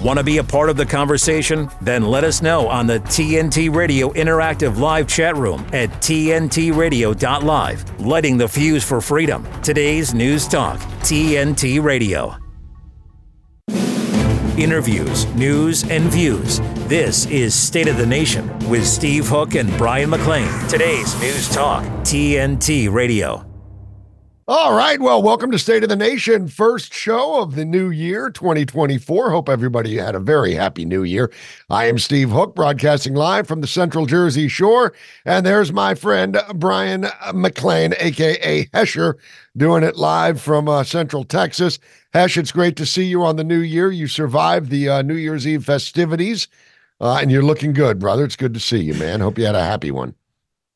Want to be a part of the conversation? Then let us know on the TNT Radio Interactive Live chat room at TNTRadio.live. Lighting the fuse for freedom. Today's News Talk, TNT Radio. Interviews, news, and views. This is State of the Nation with Steve Hook and Brian McLean. Today's News Talk, TNT Radio. All right. Well, welcome to State of the Nation, first show of the new year, 2024. Hope everybody had a very happy new year. I am Steve Hook, broadcasting live from the Central Jersey Shore. And there's my friend Brian McLean, aka Hesher, doing it live from uh, Central Texas. Hesh, it's great to see you on the new year. You survived the uh, New Year's Eve festivities, uh, and you're looking good, brother. It's good to see you, man. Hope you had a happy one.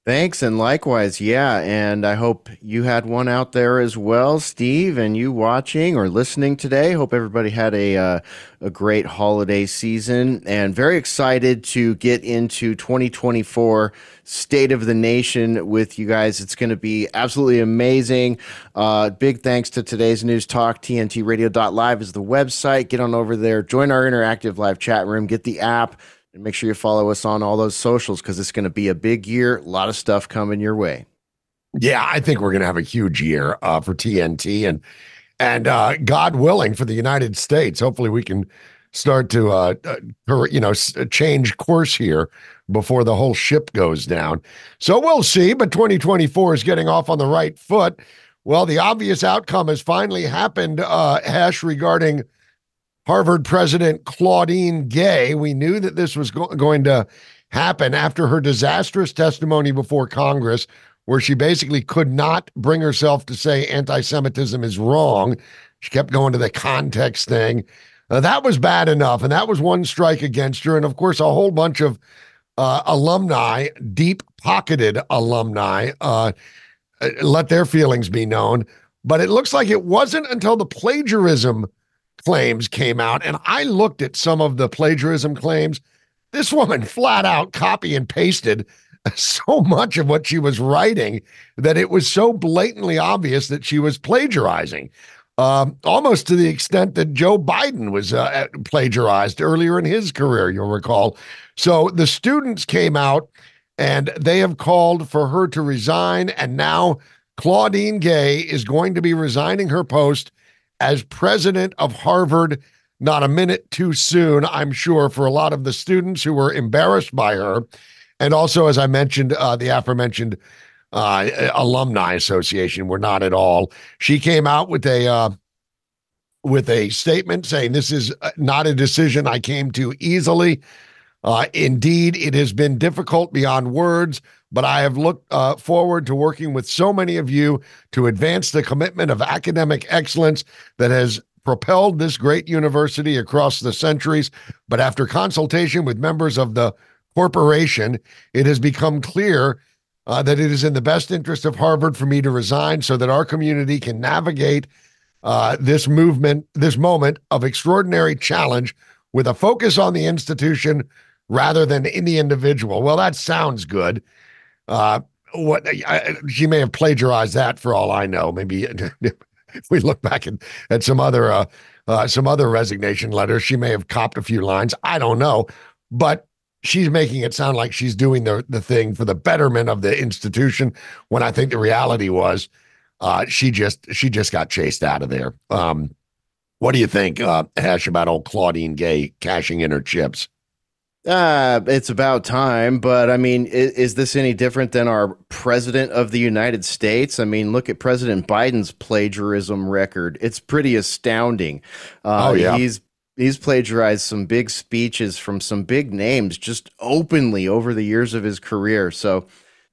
Thanks, and likewise, yeah. And I hope you had one out there as well, Steve, and you watching or listening today. Hope everybody had a uh, a great holiday season, and very excited to get into 2024 State of the Nation with you guys. It's going to be absolutely amazing. Uh, big thanks to today's news talk. TNTRadio.live is the website. Get on over there, join our interactive live chat room, get the app and make sure you follow us on all those socials because it's going to be a big year. A lot of stuff coming your way. Yeah, I think we're going to have a huge year uh, for TNT and and uh, God willing for the United States. Hopefully, we can start to uh, uh you know change course here before the whole ship goes down. So we'll see. But 2024 is getting off on the right foot. Well, the obvious outcome has finally happened, uh, Hesh, regarding Harvard President Claudine Gay. We knew that this was go- going to happen after her disastrous testimony before Congress, where she basically could not bring herself to say anti Semitism is wrong. She kept going to the context thing. Uh, that was bad enough. And that was one strike against her. And of course, a whole bunch of uh, alumni, deep pocketed alumni, uh, uh let their feelings be known. But it looks like it wasn't until the plagiarism claims came out, and I looked at some of the plagiarism claims. This woman flat out copy and pasted so much of what she was writing that it was so blatantly obvious that she was plagiarizing. Um, almost to the extent that Joe Biden was uh, plagiarized earlier in his career, you'll recall. So the students came out and they have called for her to resign. And now Claudine Gay is going to be resigning her post as president of Harvard. Not a minute too soon, I'm sure, for a lot of the students who were embarrassed by her. And also, as I mentioned, uh, the aforementioned uh, alumni association were not at all. She came out with a uh, with a statement saying this is uh, not a decision I came to easily. Uh, indeed, it has been difficult beyond words, but I have looked uh, forward to working with so many of you to advance the commitment of academic excellence that has propelled this great university across the centuries. But after consultation with members of the corporation, it has become clear uh, that it is in the best interest of Harvard for me to resign so that our community can navigate uh, this movement, this moment of extraordinary challenge with a focus on the institution rather than in the individual. Well, that sounds good. Uh, what I, she may have plagiarized that for all I know. Maybe if we look back at, at some other uh, uh, some other resignation letters, she may have copped a few lines. I don't know, but she's making it sound like she's doing the the thing for the betterment of the institution. When I think the reality was, uh, she just she just got chased out of there. Um, what do you think, uh, Hesh, about old Claudine Gay cashing in her chips? Uh, it's about time, but I mean, is, is, this any different than our president of the United States? I mean, look at President Biden's plagiarism record. It's pretty astounding. Uh, oh, yeah. He's he's plagiarized some big speeches from some big names just openly over the years of his career. So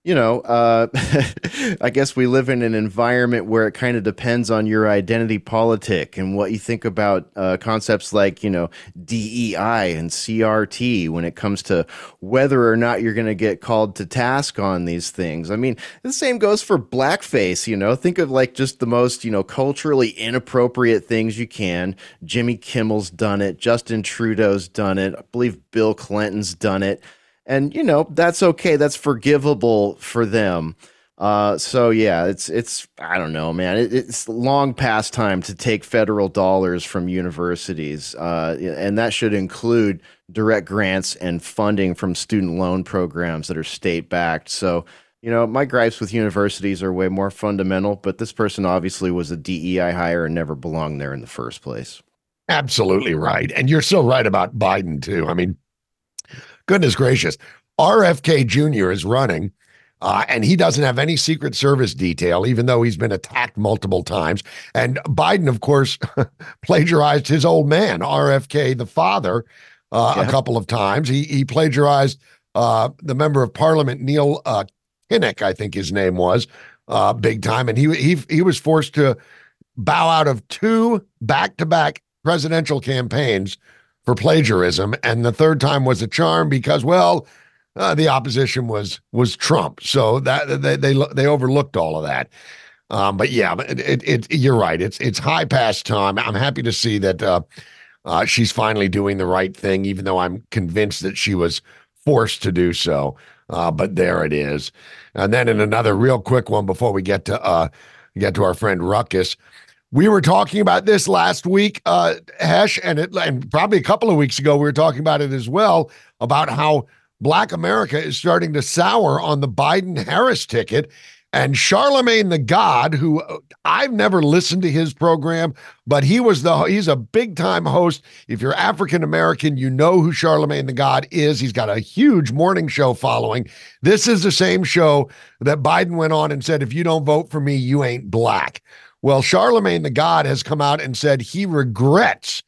you know, uh, I guess we live in an environment where it kind of depends on your identity politic and what you think about uh, concepts like, you know, DEI and CRT when it comes to whether or not you're going to get called to task on these things. I mean, the same goes for blackface, you know, think of like just the most, you know, culturally inappropriate things you can. Jimmy Kimmel's done it, Justin Trudeau's done it, I believe Bill Clinton's done it and you know that's okay that's forgivable for them Uh, so yeah, it's it's I don't know, man. It, it's long past time to take federal dollars from universities, uh, and that should include direct grants and funding from student loan programs that are state backed. So you know, my gripes with universities are way more fundamental, but this person obviously was a DEI hire and never belonged there in the first place. Absolutely right, and you're so right about Biden too. I mean, goodness gracious, RFK Jr. is running uh, and he doesn't have any Secret Service detail, even though he's been attacked multiple times. And Biden, of course, plagiarized his old man, RFK, the father, uh, yeah. a couple of times. He, he plagiarized uh, the member of parliament, Neil uh, Kinnock, I think his name was, uh, big time. And he, he, he was forced to bow out of two back to back presidential campaigns for plagiarism. And the third time was a charm because, well, uh, the opposition was was Trump. So that they they they overlooked all of that. Um, but yeah, it, it, it, you're right. It's it's high past time. I'm happy to see that uh, uh, she's finally doing the right thing, even though I'm convinced that she was forced to do so. Uh, but there it is. And then in another real quick one before we get to uh, get to our friend Ruckus. We were talking about this last week, uh, Hesh, and it, and probably a couple of weeks ago we were talking about it as well about how Black America is starting to sour on the Biden Harris ticket. And Charlemagne the God, who uh, I've never listened to his program, but he was the he's a big time host. If you're African American, you know who Charlemagne the God is. He's got a huge morning show following. This is the same show that Biden went on and said, if you don't vote for me, you ain't black. Well, Charlemagne the God has come out and said he regrets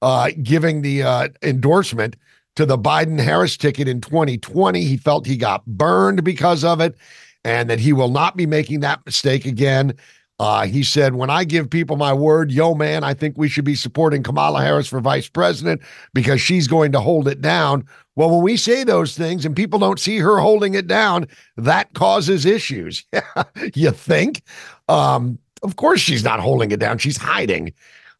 uh, giving the uh, endorsement to the Biden Harris ticket in 2020. He felt he got burned because of it and that he will not be making that mistake again. Uh, he said, When I give people my word, yo, man, I think we should be supporting Kamala Harris for vice president because she's going to hold it down. Well, when we say those things and people don't see her holding it down, that causes issues. you think? Um, of course, she's not holding it down, she's hiding.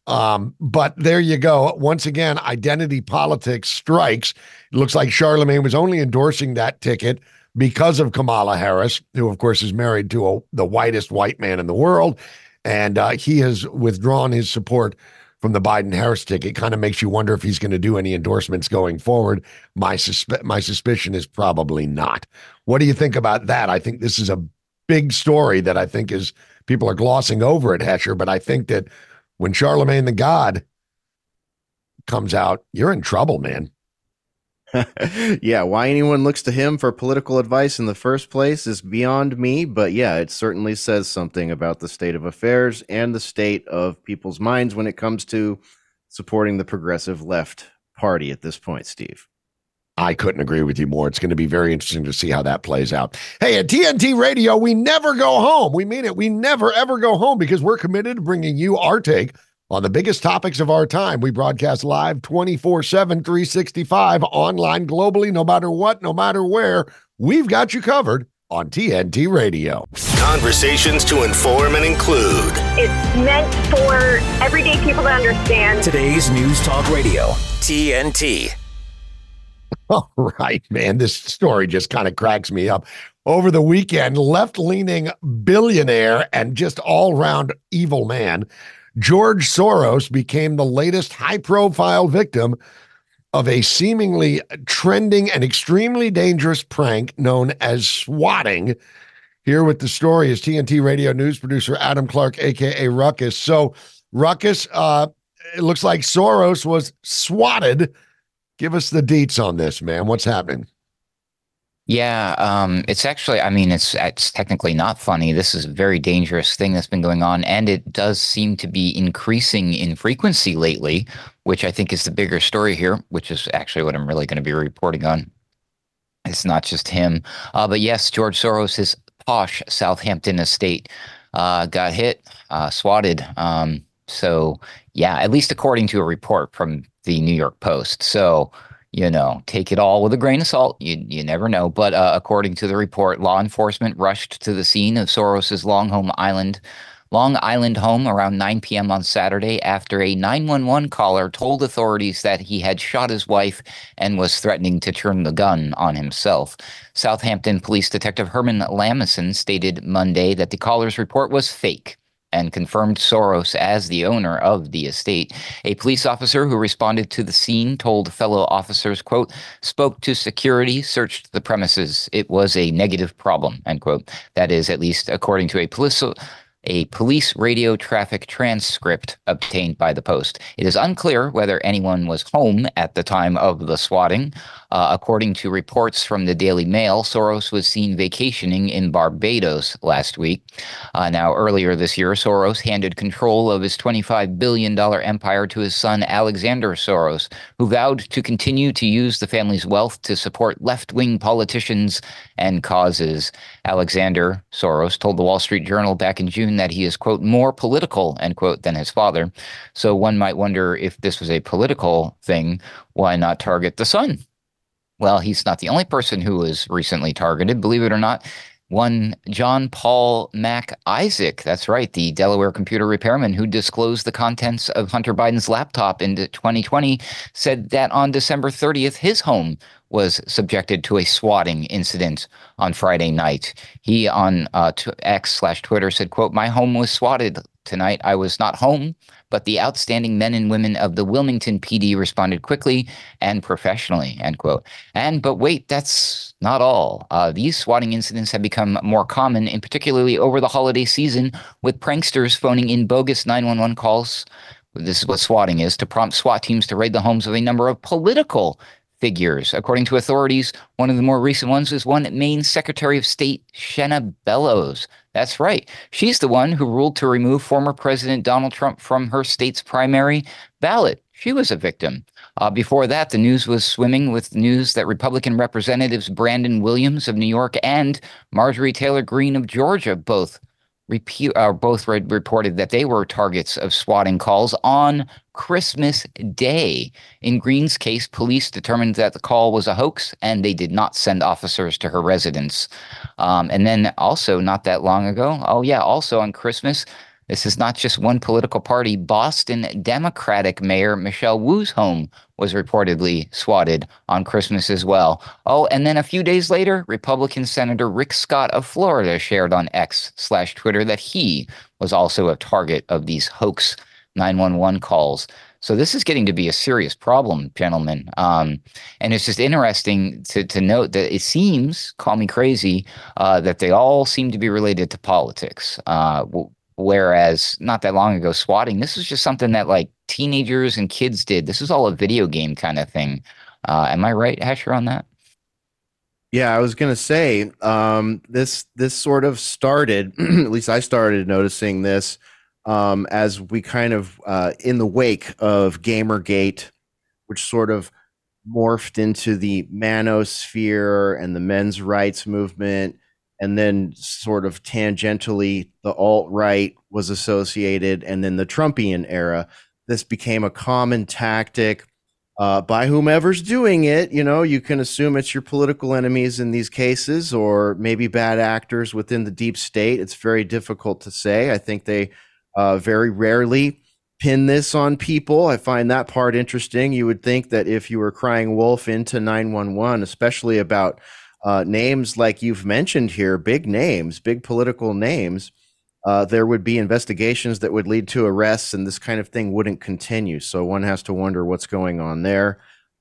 Um, but there you go. Once again, identity politics strikes. It looks like Charlemagne was only endorsing that ticket because of Kamala Harris, who, of course, is married to a, the whitest white man in the world. And uh, he has withdrawn his support from the Biden Harris ticket. Kind of makes you wonder if he's going to do any endorsements going forward. My, suspe- my suspicion is probably not. What do you think about that? I think this is a big story that I think is people are glossing over at Hesher, but I think that when Charlemagne the God comes out, you're in trouble, man. yeah, why anyone looks to him for political advice in the first place is beyond me, but yeah, it certainly says something about the state of affairs and the state of people's minds when it comes to supporting the progressive left party at this point, Steve. I couldn't agree with you more. It's going to be very interesting to see how that plays out. Hey, at TNT Radio, we never go home. We mean it. We never, ever go home because we're committed to bringing you our take on the biggest topics of our time. We broadcast live 24 7, 365, online globally, no matter what, no matter where. We've got you covered on TNT Radio. Conversations to inform and include. It's meant for everyday people to understand. Today's News Talk Radio, TNT. All right, man. This story just kind of cracks me up. Over the weekend, left leaning billionaire and just all round evil man, George Soros became the latest high profile victim of a seemingly trending and extremely dangerous prank known as swatting. Here with the story is TNT radio news producer Adam Clark, aka Ruckus. So, Ruckus, uh, it looks like Soros was swatted Give us the deets on this, man. What's happening? Yeah, um, it's actually, I mean, it's it's technically not funny. This is a very dangerous thing that's been going on, and it does seem to be increasing in frequency lately, which I think is the bigger story here, which is actually what I'm really going to be reporting on. It's not just him, uh, but yes, George Soros, his posh Southampton estate, uh, got hit, uh, swatted. Um, so yeah, at least according to a report from the New York Post. So, you know, take it all with a grain of salt. You, you never know. But uh, according to the report, law enforcement rushed to the scene of Soros's Longholm Island Long Island home around 9 p.m. on Saturday after a 911 caller told authorities that he had shot his wife and was threatening to turn the gun on himself. Southampton Police Detective Herman Lamison stated Monday that the caller's report was fake and confirmed Soros as the owner of the estate. A police officer who responded to the scene told fellow officers, quote, spoke to security, searched the premises. It was a negative problem, end quote. That is, at least according to a police a police radio traffic transcript obtained by the Post. It is unclear whether anyone was home at the time of the swatting. Uh, according to reports from the Daily Mail, Soros was seen vacationing in Barbados last week. Uh, now, earlier this year, Soros handed control of his $25 billion empire to his son, Alexander Soros, who vowed to continue to use the family's wealth to support left wing politicians and causes. Alexander Soros told the Wall Street Journal back in June that he is, quote, more political, end quote, than his father. So one might wonder if this was a political thing, why not target the son? Well, he's not the only person who was recently targeted, believe it or not. One John Paul Mac Isaac, that's right, the Delaware computer repairman who disclosed the contents of Hunter Biden's laptop in 2020, said that on December 30th, his home was subjected to a swatting incident on Friday night. He on uh, X slash Twitter said, "quote My home was swatted tonight. I was not home, but the outstanding men and women of the Wilmington PD responded quickly and professionally." End quote. And but wait, that's not all. Uh, these swatting incidents have become more common, in particularly over the holiday season, with pranksters phoning in bogus 911 calls this is what swatting is to prompt SWAT teams to raid the homes of a number of political figures. According to authorities, one of the more recent ones is one Maine Secretary of State Shenna Bellows. That's right. She's the one who ruled to remove former President Donald Trump from her state's primary ballot. She was a victim. Uh, before that, the news was swimming with news that Republican Representatives Brandon Williams of New York and Marjorie Taylor Greene of Georgia both repeat, uh, both re- reported that they were targets of swatting calls on Christmas Day. In Greene's case, police determined that the call was a hoax and they did not send officers to her residence. Um, and then also, not that long ago, oh, yeah, also on Christmas, this is not just one political party. Boston Democratic Mayor Michelle Wu's home was reportedly swatted on Christmas as well. Oh, and then a few days later, Republican Senator Rick Scott of Florida shared on X slash Twitter that he was also a target of these hoax 911 calls. So this is getting to be a serious problem, gentlemen. Um, and it's just interesting to, to note that it seems, call me crazy, uh, that they all seem to be related to politics. Uh, whereas not that long ago, swatting, this was just something that like teenagers and kids did. This was all a video game kind of thing. Uh, am I right, Asher, on that? Yeah, I was gonna say um, this. This sort of started. at least I started noticing this um, as we kind of uh, in the wake of Gamergate, which sort of morphed into the manosphere and the men's rights movement, and then sort of tangentially the alt right was associated, and then the Trumpian era. This became a common tactic uh, by whomever's doing it. You know, you can assume it's your political enemies in these cases, or maybe bad actors within the deep state. It's very difficult to say. I think they uh, very rarely pin this on people. I find that part interesting. You would think that if you were crying wolf into 911, especially about uh, names like you've mentioned here, big names, big political names, uh, there would be investigations that would lead to arrests and this kind of thing wouldn't continue. So one has to wonder what's going on there.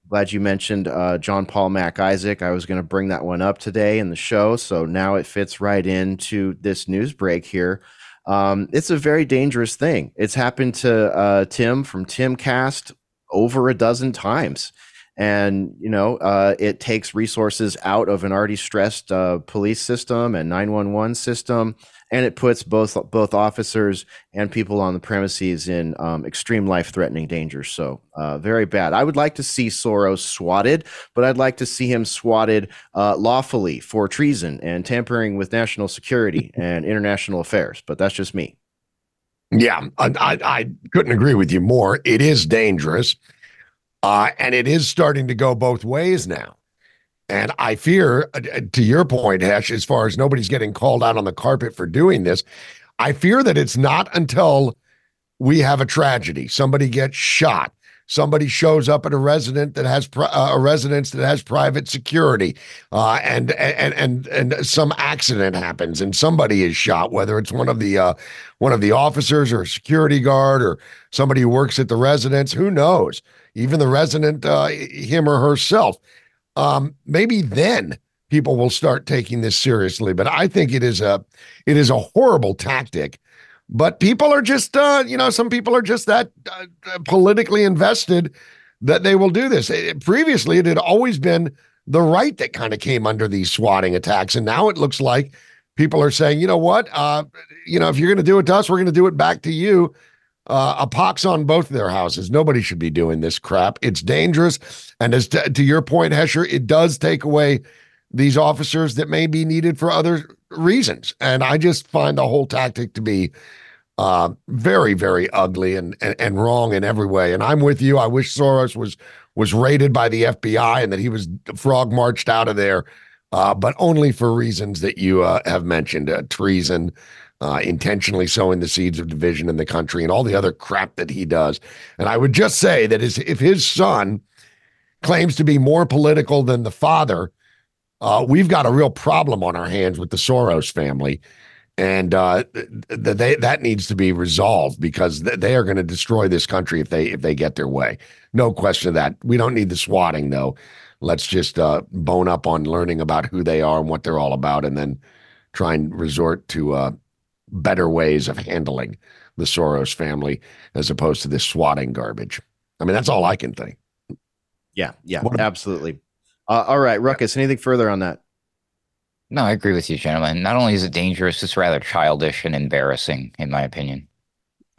Glad you mentioned uh, John Paul Mac Isaac. I was going to bring that one up today in the show. So now it fits right into this news break here. Um, it's a very dangerous thing. It's happened to uh, Tim from Timcast over a dozen times. And, you know, uh, it takes resources out of an already stressed uh, police system and 911 system and it puts both both officers and people on the premises in um, extreme life threatening danger. So uh, very bad. I would like to see Soros swatted, but I'd like to see him swatted uh, lawfully for treason and tampering with national security and international affairs. But that's just me. Yeah, I, I, I couldn't agree with you more. It is dangerous, uh, and it is starting to go both ways now. And I fear, uh, uh, to your point, Hesh, as far as nobody's getting called out on the carpet for doing this, I fear that it's not until we have a tragedy, somebody gets shot, somebody shows up at a resident that has uh, a residence that has private security, uh, and and and and some accident happens and somebody is shot, whether it's one of the uh, one of the officers or a security guard or somebody who works at the residence, who knows? Even the resident, uh, him or herself. Um, maybe then people will start taking this seriously. But I think it is a it is a horrible tactic but people are just, uh, you know, some people are just that uh, politically invested that they will do this. It, previously, it had always been the right that kind of came under these swatting attacks, and now it looks like people are saying, you know what, uh, you know, if you're going to do it to us, we're going to do it back to you. Uh, a pox on both their houses. Nobody should be doing this crap. It's dangerous, and as to, to your point, Hesher, it does take away these officers that may be needed for other reasons. And I just find the whole tactic to be uh, very, very ugly and, and and wrong in every way. And I'm with you. I wish Soros was was raided by the FBI and that he was frog marched out of there, uh, but only for reasons that you uh, have mentioned: uh, treason, uh, intentionally sowing the seeds of division in the country, and all the other crap that he does. And I would just say that is if his son claims to be more political than the father, uh, we've got a real problem on our hands with the Soros family and uh, th- they, that needs to be resolved because th- they are going to destroy this country if they if they get their way. No question of that. We don't need the swatting though. Let's just uh, bone up on learning about who they are and what they're all about, and then try and resort to uh, better ways of handling the Soros family as opposed to this swatting garbage. I mean, that's all I can think. Yeah, yeah, absolutely. Uh, all right, Ruckus. Anything further on that? No, I agree with you, gentlemen. Not only is it dangerous, it's rather childish and embarrassing, in my opinion.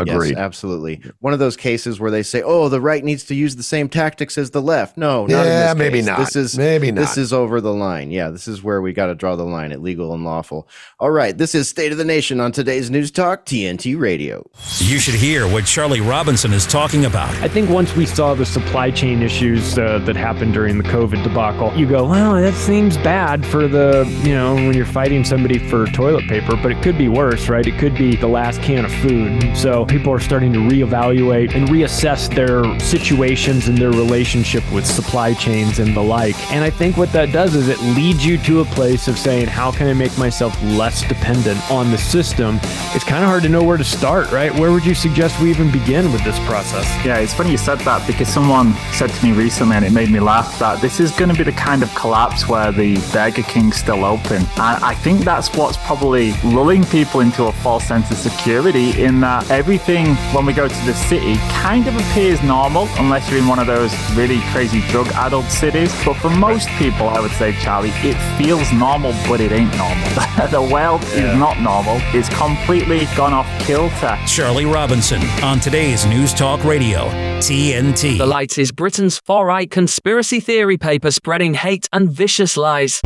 Agreed. Yes, absolutely. One of those cases where they say, "Oh, the right needs to use the same tactics as the left." No, not yeah, maybe case. not. This is maybe not. This is over the line. Yeah, this is where we got to draw the line at legal and lawful. All right, this is State of the Nation on today's News Talk TNT Radio. You should hear what Charlie Robinson is talking about. I think once we saw the supply chain issues uh, that happened during the COVID debacle, you go, "Well, that seems bad for the you know when you're fighting somebody for toilet paper, but it could be worse, right? It could be the last can of food." So people are starting to reevaluate and reassess their situations and their relationship with supply chains and the like. And I think what that does is it leads you to a place of saying, how can I make myself less dependent on the system? It's kind of hard to know where to start, right? Where would you suggest we even begin with this process? Yeah, it's funny you said that because someone said to me recently, and it made me laugh, that this is going to be the kind of collapse where the Burger King's still open. And I think that's what's probably lulling people into a false sense of security in that everything, when we go to the city, kind of appears normal unless you're in one of those really crazy drug addled cities. But for most people, I would say, Charlie, it feels normal, but it ain't normal. the world yeah. is not normal. It's completely gone off kilter. Charlie Robinson on today's News Talk Radio, TNT. The Light is Britain's far right conspiracy theory paper spreading hate and vicious lies.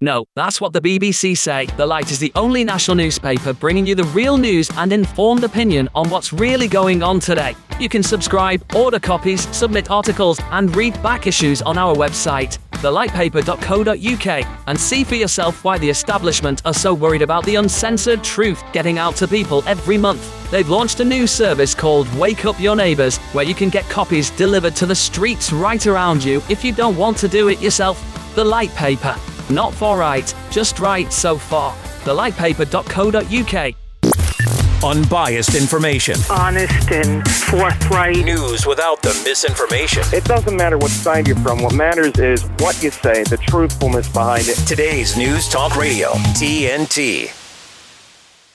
No, that's what the BBC say. The Light is the only national newspaper bringing you the real news and informed opinion on what's really going on today. You can subscribe, order copies, submit articles, and read back issues on our website, thelightpaper.co.uk, and see for yourself why the establishment are so worried about the uncensored truth getting out to people every month. They've launched a new service called Wake Up Your Neighbours, where you can get copies delivered to the streets right around you if you don't want to do it yourself. The Light Paper. Not for right, just right so far. Thelightpaper.co.uk. Unbiased information. Honest and forthright. News without the misinformation. It doesn't matter what side you're from. What matters is what you say, the truthfulness behind it. Today's News Talk Radio, TNT.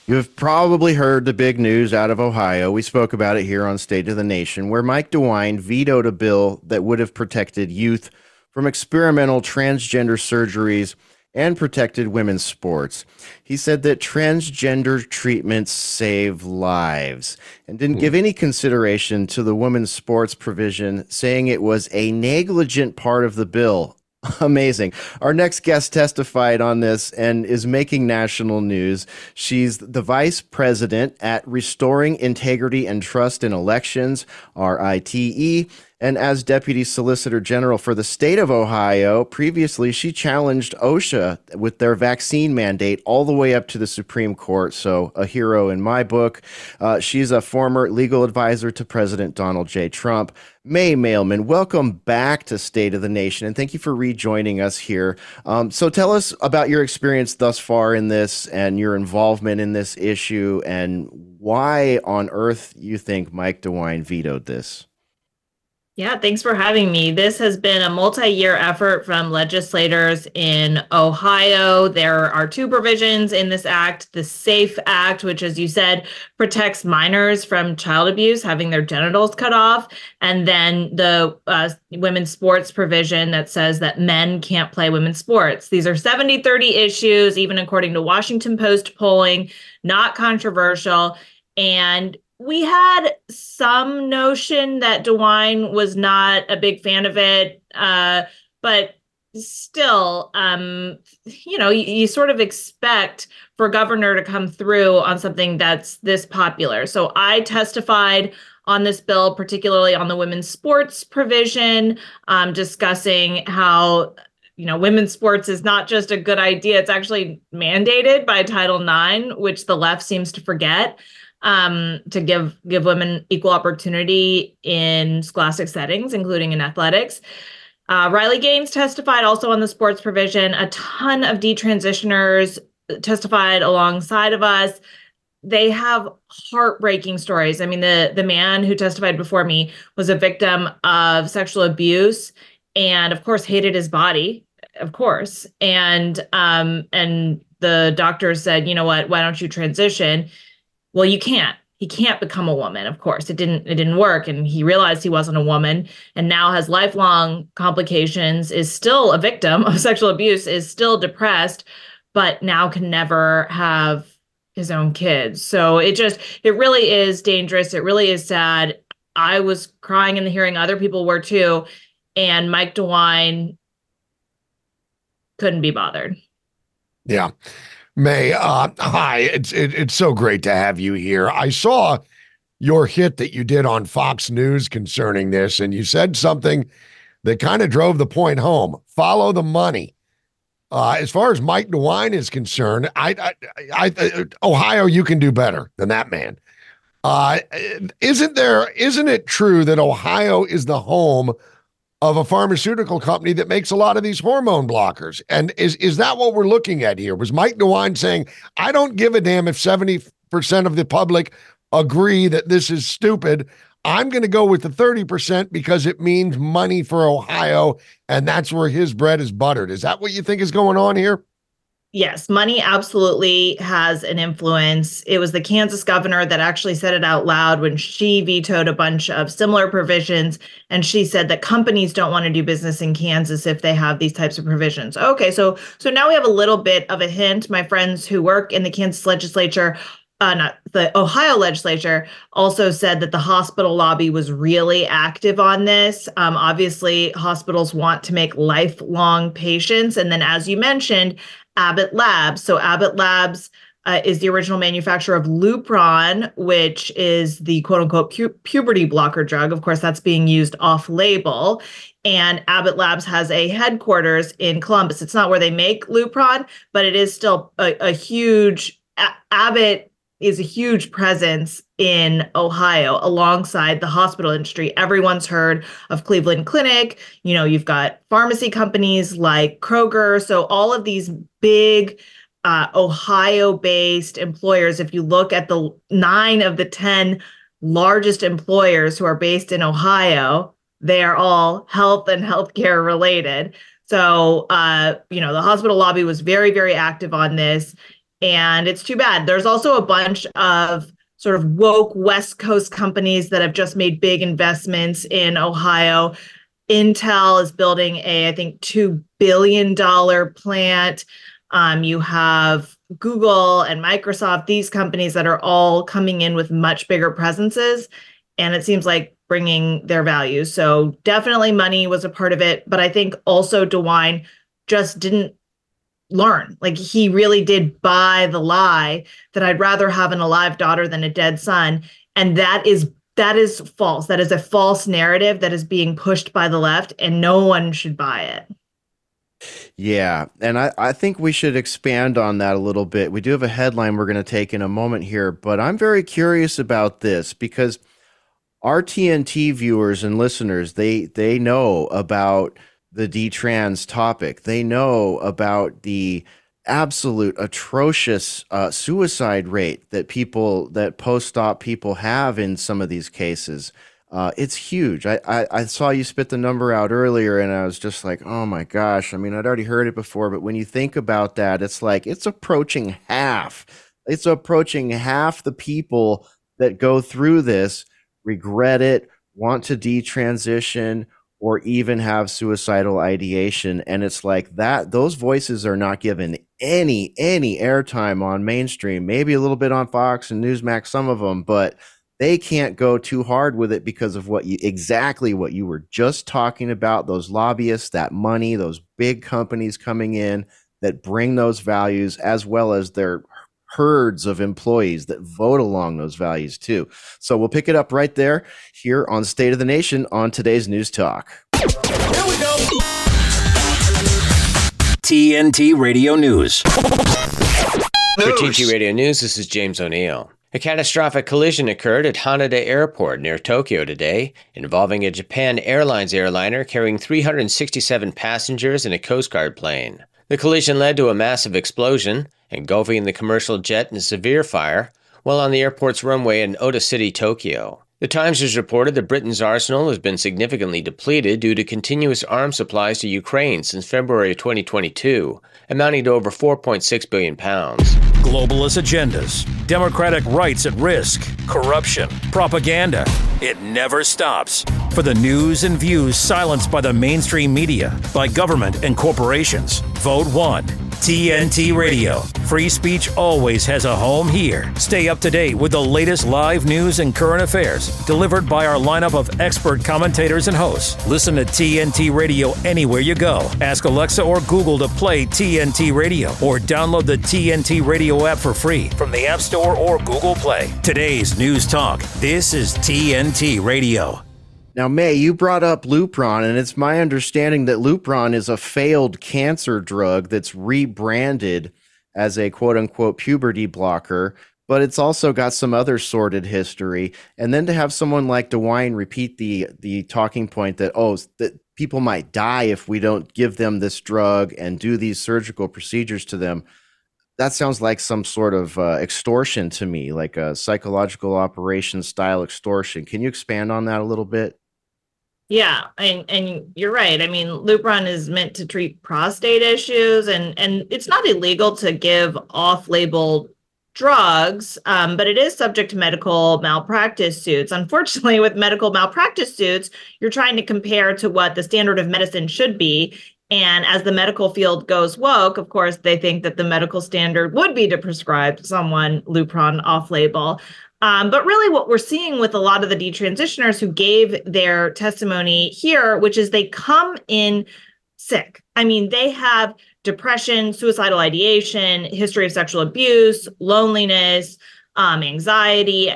You have probably heard the big news out of Ohio. We spoke about it here on State of the Nation, where Mike DeWine vetoed a bill that would have protected youth from experimental transgender surgeries and protected women's sports. He said that transgender treatments save lives and didn't give hmm. any consideration to the women's sports provision, saying it was a negligent part of the bill. Amazing. Our next guest testified on this and is making national news. She's the vice president at Restoring Integrity and Trust in Elections, RITE, And as Deputy Solicitor General for the state of Ohio, previously she challenged OSHA with their vaccine mandate all the way up to the Supreme Court. So, a hero in my book. Uh, she's a former legal advisor to President Donald J. Trump. May Mailman, welcome back to State of the Nation, and thank you for rejoining us here. Um, so, tell us about your experience thus far in this and your involvement in this issue, and why on earth you think Mike DeWine vetoed this. Yeah, thanks for having me. This has been a multi year effort from legislators in Ohio. There are two provisions in this act the SAFE Act, which, as you said, protects minors from child abuse, having their genitals cut off, and then the uh, women's sports provision that says that men can't play women's sports. These are 70 30 issues, even according to Washington Post polling, not controversial. And we had some notion that DeWine was not a big fan of it, uh, but still, um, you know, you, you, sort of expect for governor to come through on something that's this popular. So I testified on this bill, particularly on the women's sports provision, um, discussing how you know women's sports is not just a good idea; it's actually mandated by Title IX, which the left seems to forget um, to give give women equal opportunity in scholastic settings, including in athletics. Uh, Riley Gaines testified also on the sports provision. A ton of detransitioners testified alongside of us. They have heartbreaking stories. I mean, the the man who testified before me was a victim of sexual abuse, and of course hated his body, of course. And um, and the doctor said, you know what? Why don't you transition? Well you can't. He can't become a woman of course. It didn't it didn't work and he realized he wasn't a woman and now has lifelong complications is still a victim of sexual abuse is still depressed but now can never have his own kids. So it just it really is dangerous. It really is sad. I was crying in the hearing. Other people were too and mike dewine couldn't be bothered. Yeah May, uh, hi. It's it, it's so great to have you here. I saw your hit that you did on Fox News concerning this, and you said something that kind of drove the point home. Follow the money. Uh, as far as Mike DeWine is concerned, I, I, I, I, Ohio, you can do better than that man. Uh, isn't there? Isn't it true that Ohio is the home of a pharmaceutical company that makes a lot of these hormone blockers. And is is that what we're looking at here? Was Mike DeWine saying, I don't give a damn if 70% of the public agree that this is stupid. I'm going to go with the 30% because it means money for Ohio, and that's where his bread is buttered. Is that what you think is going on here? Yes, money absolutely has an influence. It was the Kansas governor that actually said it out loud when she vetoed a bunch of similar provisions. And she said that companies don't want to do business in Kansas if they have these types of provisions. Okay, so so now we have a little bit of a hint. My friends who work in the Kansas legislature uh, not the Ohio legislature also said that the hospital lobby was really active on this. Um, obviously, hospitals want to make lifelong patients. And then, as you mentioned, Abbott Labs. So Abbott Labs uh, is the original manufacturer of Lupron, which is the quote unquote pu- puberty blocker drug. Of course, that's being used off label. And Abbott Labs has a headquarters in Columbus. It's not where they make Lupron, but it is still a, a huge, a- Abbott is a huge presence in Ohio alongside the hospital industry. Everyone's heard of Cleveland Clinic. You know, you've got pharmacy companies like Kroger. So, all of these big uh, Ohio based employers, if you look at the nine of the 10 largest employers who are based in Ohio, they are all health and healthcare related. So, uh, you know, the hospital lobby was very, very active on this. And it's too bad. There's also a bunch of sort of woke West Coast companies that have just made big investments in Ohio. Intel is building a, I think, $2 billion plant. Um, you have Google and Microsoft, these companies that are all coming in with much bigger presences. And it seems like bringing their values. So definitely money was a part of it. But I think also DeWine just didn't learn. Like he really did buy the lie that I'd rather have an alive daughter than a dead son. And that is that is false. That is a false narrative that is being pushed by the left, and no one should buy it. Yeah, and I, I think we should expand on that a little bit. We do have a headline we're going to take in a moment here, but I'm very curious about this because our TNT viewers and listeners, they they know about the D-trans topic. They know about the absolute atrocious uh, suicide rate that people that post-op people have in some of these cases. Uh, it's huge. I, I, I saw you spit the number out earlier, and I was just like, oh my gosh. I mean, I'd already heard it before, but when you think about that, it's like it's approaching half. It's approaching half the people that go through this regret it, want to detransition, or even have suicidal ideation. And it's like that. Those voices are not given any any airtime on mainstream. Maybe a little bit on Fox and Newsmax, some of them, but they can't go too hard with it because of what you exactly what you were just talking about those lobbyists that money those big companies coming in that bring those values as well as their herds of employees that vote along those values too so we'll pick it up right there here on state of the nation on today's news talk here we go tnt radio news for TNT Radio News, this is James O'Neill. A catastrophic collision occurred at Haneda Airport near Tokyo today, involving a Japan Airlines airliner carrying 367 passengers and a Coast Guard plane. The collision led to a massive explosion, engulfing the commercial jet in severe fire while on the airport's runway in Ota City, Tokyo. The Times has reported that Britain's arsenal has been significantly depleted due to continuous arms supplies to Ukraine since February 2022, amounting to over 4.6 billion pounds. Globalist agendas, democratic rights at risk, corruption, propaganda. It never stops. For the news and views silenced by the mainstream media, by government and corporations, vote 1. TNT Radio. Free speech always has a home here. Stay up to date with the latest live news and current affairs delivered by our lineup of expert commentators and hosts. Listen to TNT Radio anywhere you go. Ask Alexa or Google to play TNT Radio or download the TNT Radio app for free from the App Store or Google Play. Today's News Talk. This is TNT Radio. Now, May, you brought up Lupron, and it's my understanding that Lupron is a failed cancer drug that's rebranded as a quote unquote puberty blocker, but it's also got some other sordid history. And then to have someone like DeWine repeat the the talking point that, oh, that people might die if we don't give them this drug and do these surgical procedures to them. That sounds like some sort of uh, extortion to me, like a psychological operation style extortion. Can you expand on that a little bit? Yeah, and and you're right. I mean, Lupron is meant to treat prostate issues, and and it's not illegal to give off-label drugs, um, but it is subject to medical malpractice suits. Unfortunately, with medical malpractice suits, you're trying to compare to what the standard of medicine should be. And as the medical field goes woke, of course, they think that the medical standard would be to prescribe someone Lupron off label. Um, but really, what we're seeing with a lot of the detransitioners who gave their testimony here, which is they come in sick. I mean, they have depression, suicidal ideation, history of sexual abuse, loneliness, um, anxiety,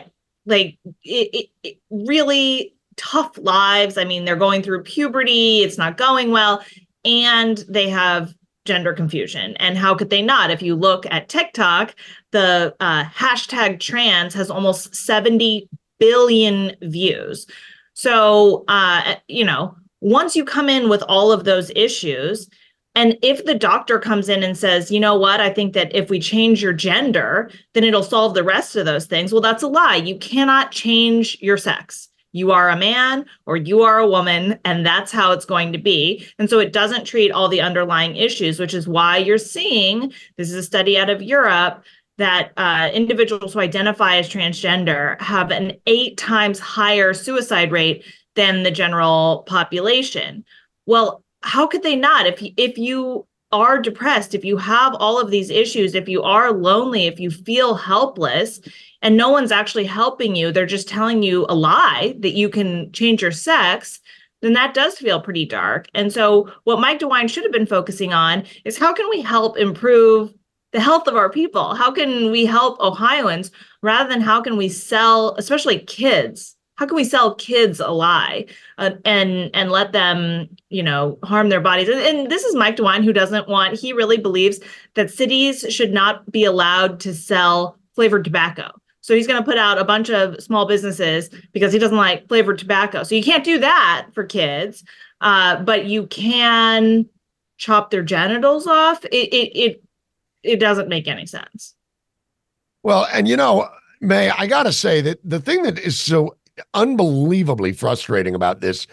like it, it, it really tough lives. I mean, they're going through puberty, it's not going well, and they have gender confusion. And how could they not? If you look at TikTok, the uh, hashtag trans has almost 70 billion views. So, uh, you know, once you come in with all of those issues, and if the doctor comes in and says, you know what, I think that if we change your gender, then it'll solve the rest of those things. Well, that's a lie. You cannot change your sex you are a man or you are a woman, and that's how it's going to be. And so it doesn't treat all the underlying issues, which is why you're seeing this is a study out of Europe that uh, individuals who identify as transgender have an eight times higher suicide rate than the general population. Well, how could they not? If if you are depressed, if you have all of these issues, if you are lonely, if you feel helpless, and no one's actually helping you, they're just telling you a lie that you can change your sex, then that does feel pretty dark. And so, what Mike DeWine should have been focusing on is how can we help improve the health of our people? How can we help Ohioans rather than how can we sell, especially kids, how can we sell kids a lie uh, and and let them you know harm their bodies? And, and this is mike dewine who doesn't want he really believes that cities should not be allowed to sell flavored tobacco. So he's going to put out a bunch of small businesses because he doesn't like flavored tobacco. So you can't do that for kids uh, but you can chop their genitals off. It, it it it doesn't make any sense well and you know may i gotta say that the thing that is so unbelievably frustrating about this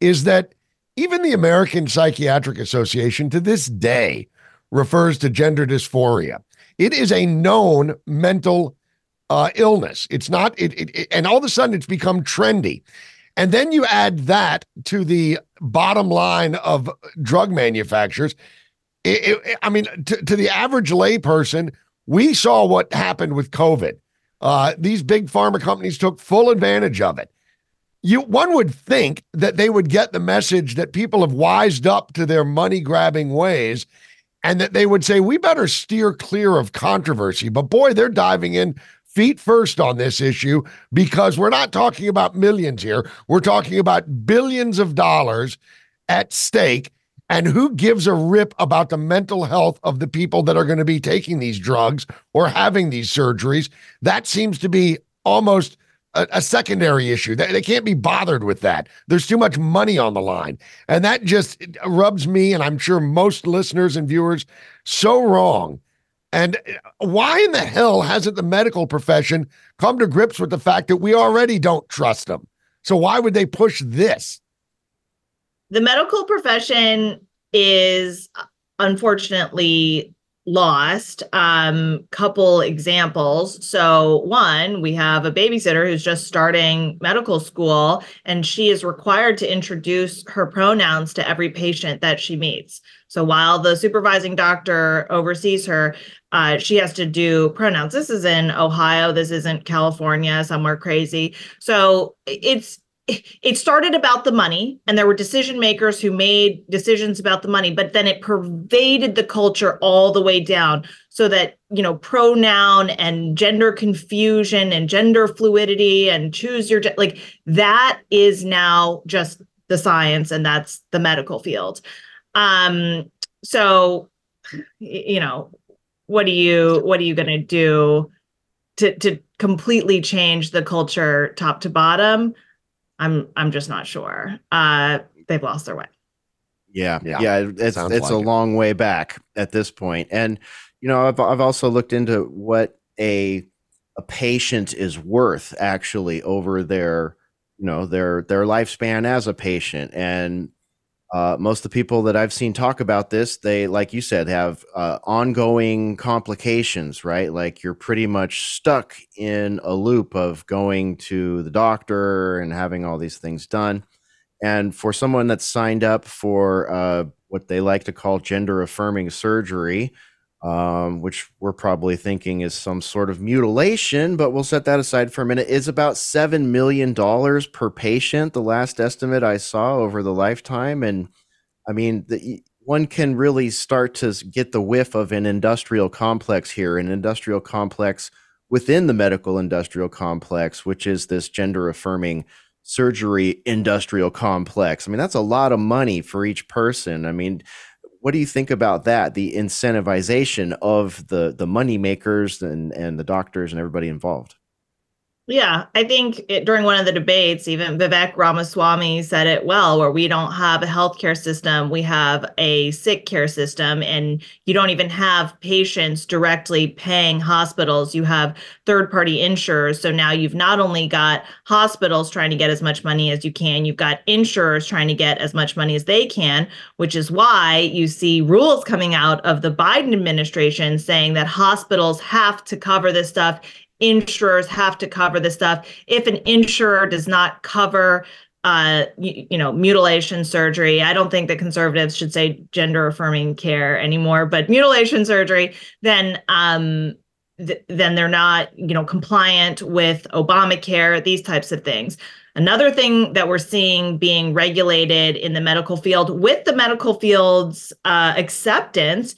is that even the American Psychiatric Association to this day refers to gender dysphoria. It is a known mental uh, illness. It's not, it, it, it, and all of a sudden it's become trendy. And then you add that to the bottom line of drug manufacturers. I mean, to, to the average layperson, we saw what happened with COVID. Uh, these big pharma companies took full advantage of it. You one would think that they would get the message that people have wised up to their money grabbing ways and that they would say we better steer clear of controversy. But boy, they're diving in feet first on this issue because we're not talking about millions here. We're talking about billions of dollars at stake and who gives a rip about the mental health of the people that are going to be taking these drugs or having these surgeries? That seems to be almost a, a, secondary issue. They, they can't be bothered with that. There's too much money on the line. And that just rubs me, and I'm sure most listeners and viewers, so wrong. And uh, why in the hell hasn't the medical profession come to grips with the fact that we already don't trust them? So why would they push this? The medical profession is unfortunately lost. Um couple examples. So one we have a babysitter who's just starting medical school and she is required to introduce her pronouns to every patient that she meets. So while the supervising doctor oversees her uh, she has to do pronouns. This is in ohio. This isn't california. Somewhere crazy. So it's it started about the money and there were decision makers who made decisions about the money but then it pervaded the culture all the way down so that you know pronoun and gender confusion and gender fluidity and choose your like that is now just the science and that's the medical field. Um so you know what are you what are you going to do to to completely change the culture top to bottom I'm I'm just not sure. Uh, they've lost their way. Yeah, yeah, yeah it's Sounds it's like a it. long way back at this point. point, and you know I've I've also looked into what a a patient is worth actually over their you know their their lifespan as a patient, and uh, most of the people that I've seen talk about this, they, like you said, have uh, ongoing complications, right? Like you're pretty much stuck in a loop of going to the doctor and having all these things done. And for someone that's signed up for uh, what they like to call gender affirming surgery, um, which we're probably thinking is some sort of mutilation, but we'll set that aside for a minute, is about $7 million per patient, the last estimate I saw over the lifetime. And I mean, the, one can really start to get the whiff of an industrial complex here, an industrial complex within the medical industrial complex, which is this gender affirming surgery industrial complex. I mean, that's a lot of money for each person. I mean, what do you think about that? The incentivization of the the money makers and and the doctors and everybody involved. Yeah, I think it, during one of the debates, even Vivek Ramaswamy said it well, where we don't have a healthcare system, we have a sick care system, and you don't even have patients directly paying hospitals. You have third party insurers. So now you've not only got hospitals trying to get as much money as you can, you've got insurers trying to get as much money as they can, which is why you see rules coming out of the Biden administration saying that hospitals have to cover this stuff insurers have to cover this stuff. If an insurer does not cover uh, you, you, know, mutilation surgery. I don't think that conservatives should say gender affirming care anymore, but mutilation surgery, then um, th- then they're not, you know, compliant with Obamacare, these types of things. Another thing that we're seeing being regulated in the medical field with the medical field's uh, acceptance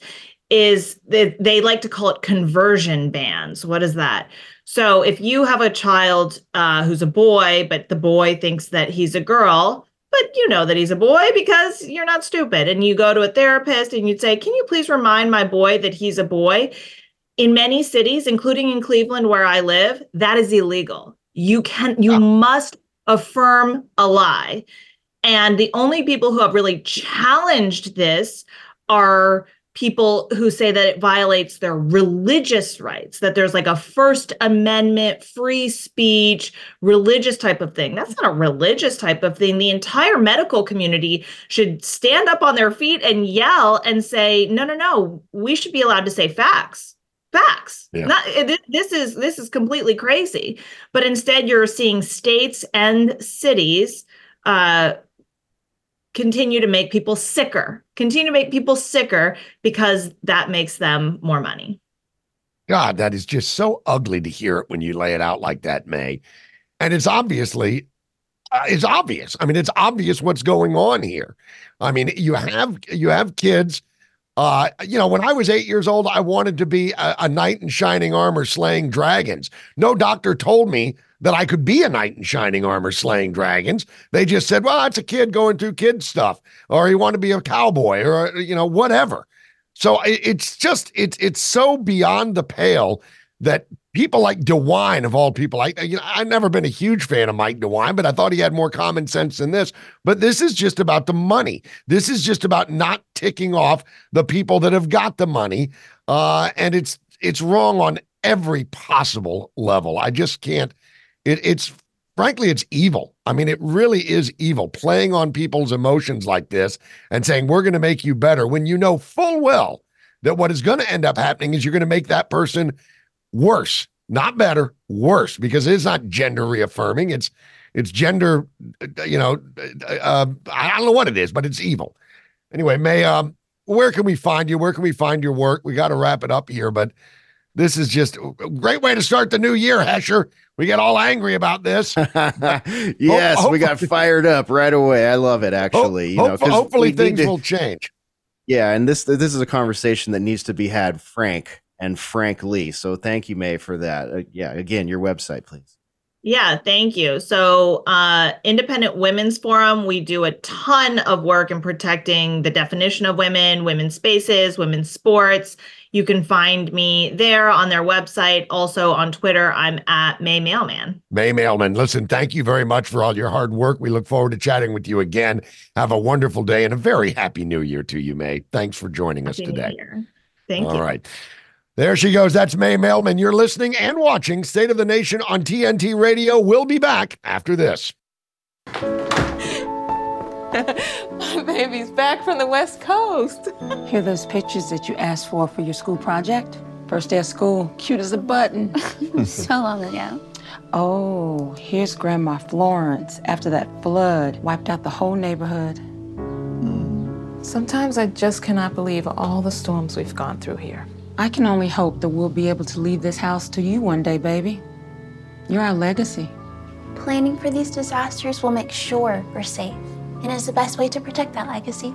is that they like to call it conversion bans. What is that? So if you have a child uh, who's a boy, but the boy thinks that he's a girl, but you know that he's a boy because you're not stupid, and you go to a therapist and you'd say, "Can you please remind my boy that he's a boy?" In many cities, including in Cleveland where I live, that is illegal. You can you must affirm a lie. And the only people who have really challenged this are people who say that it violates their religious rights, that there's like a First Amendment, free speech, religious type of thing. That's not a religious type of thing. The entire medical community should stand up on their feet and yell and say, no, no, no, we should be allowed to say facts. Facts. Yeah. Not this is this is completely crazy. But instead, you're seeing states and cities uh, continue to make people sicker, continue to make people sicker because that makes them more money. God, that is just so ugly to hear it when you lay it out like that, May. And it's obviously, uh, it's obvious. I mean, it's obvious what's going on here. I mean, you have you have kids. Uh, you know, when I was eight years old, I wanted to be a, a knight in shining armor slaying dragons. No doctor told me that I could be a knight in shining armor slaying dragons. They just said, well, that's a kid going through kid stuff, or he want to be a cowboy, or, you know, whatever. So it's just, it's, it's so beyond the pale that people like DeWine, of all people, I, you know, I've never been a huge fan of Mike DeWine, but I thought he had more common sense than this. But this is just about the money. This is just about not ticking off the people that have got the money. Uh, and it's, it's wrong on every possible level. I just can't it, it's frankly, it's evil. I mean, it really is evil playing on people's emotions like this and saying, we're going to make you better when you know full well that what is going to end up happening is you're going to make that person worse, not better, worse, because it's not gender reaffirming. It's, it's gender, you know, uh, I don't know what it is, but it's evil. Anyway, May, um, where can we find you? Where can we find your work? We got to wrap it up here, but this is just a great way to start the new year, Hesher. We get all angry about this. yes, hope, we got fired up right away. I love it. Actually, hope, you know, hopefully things to, will change. Yeah, and this this is a conversation that needs to be had frank and Frank Lee. So thank you, May, for that. Uh, yeah, again, your website, please. Yeah, thank you. So, uh, Independent Women's Forum, we do a ton of work in protecting the definition of women, women's spaces, women's sports. You can find me there on their website. Also on Twitter, I'm at May Mailman. May Mailman. Listen, thank you very much for all your hard work. We look forward to chatting with you again. Have a wonderful day and a very happy new year to you, May. Thanks for joining happy us today. Thank all you. All right. There she goes. That's May Mailman. You're listening and watching State of the Nation on TNT Radio. We'll be back after this. My baby's back from the West Coast. Here are those pictures that you asked for for your school project? First day of school, cute as a button. so long ago. Oh, here's Grandma Florence after that flood wiped out the whole neighborhood. Hmm. Sometimes I just cannot believe all the storms we've gone through here. I can only hope that we'll be able to leave this house to you one day, baby. You're our legacy. Planning for these disasters will make sure we're safe, and is the best way to protect that legacy.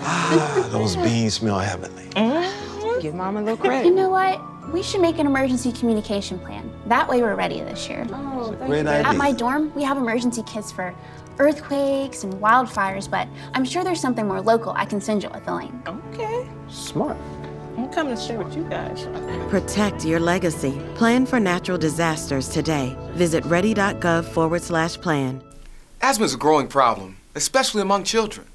Ah, those beans smell heavenly. Mm-hmm. Give Mom a little credit. You know what? We should make an emergency communication plan. That way we're ready this year. Oh, great idea. At my dorm, we have emergency kits for earthquakes and wildfires, but I'm sure there's something more local I can send you with the link. Okay. Smart. I'm coming to stay with you guys. Protect your legacy. Plan for natural disasters today. Visit ready.gov forward slash plan. Asthma is a growing problem, especially among children.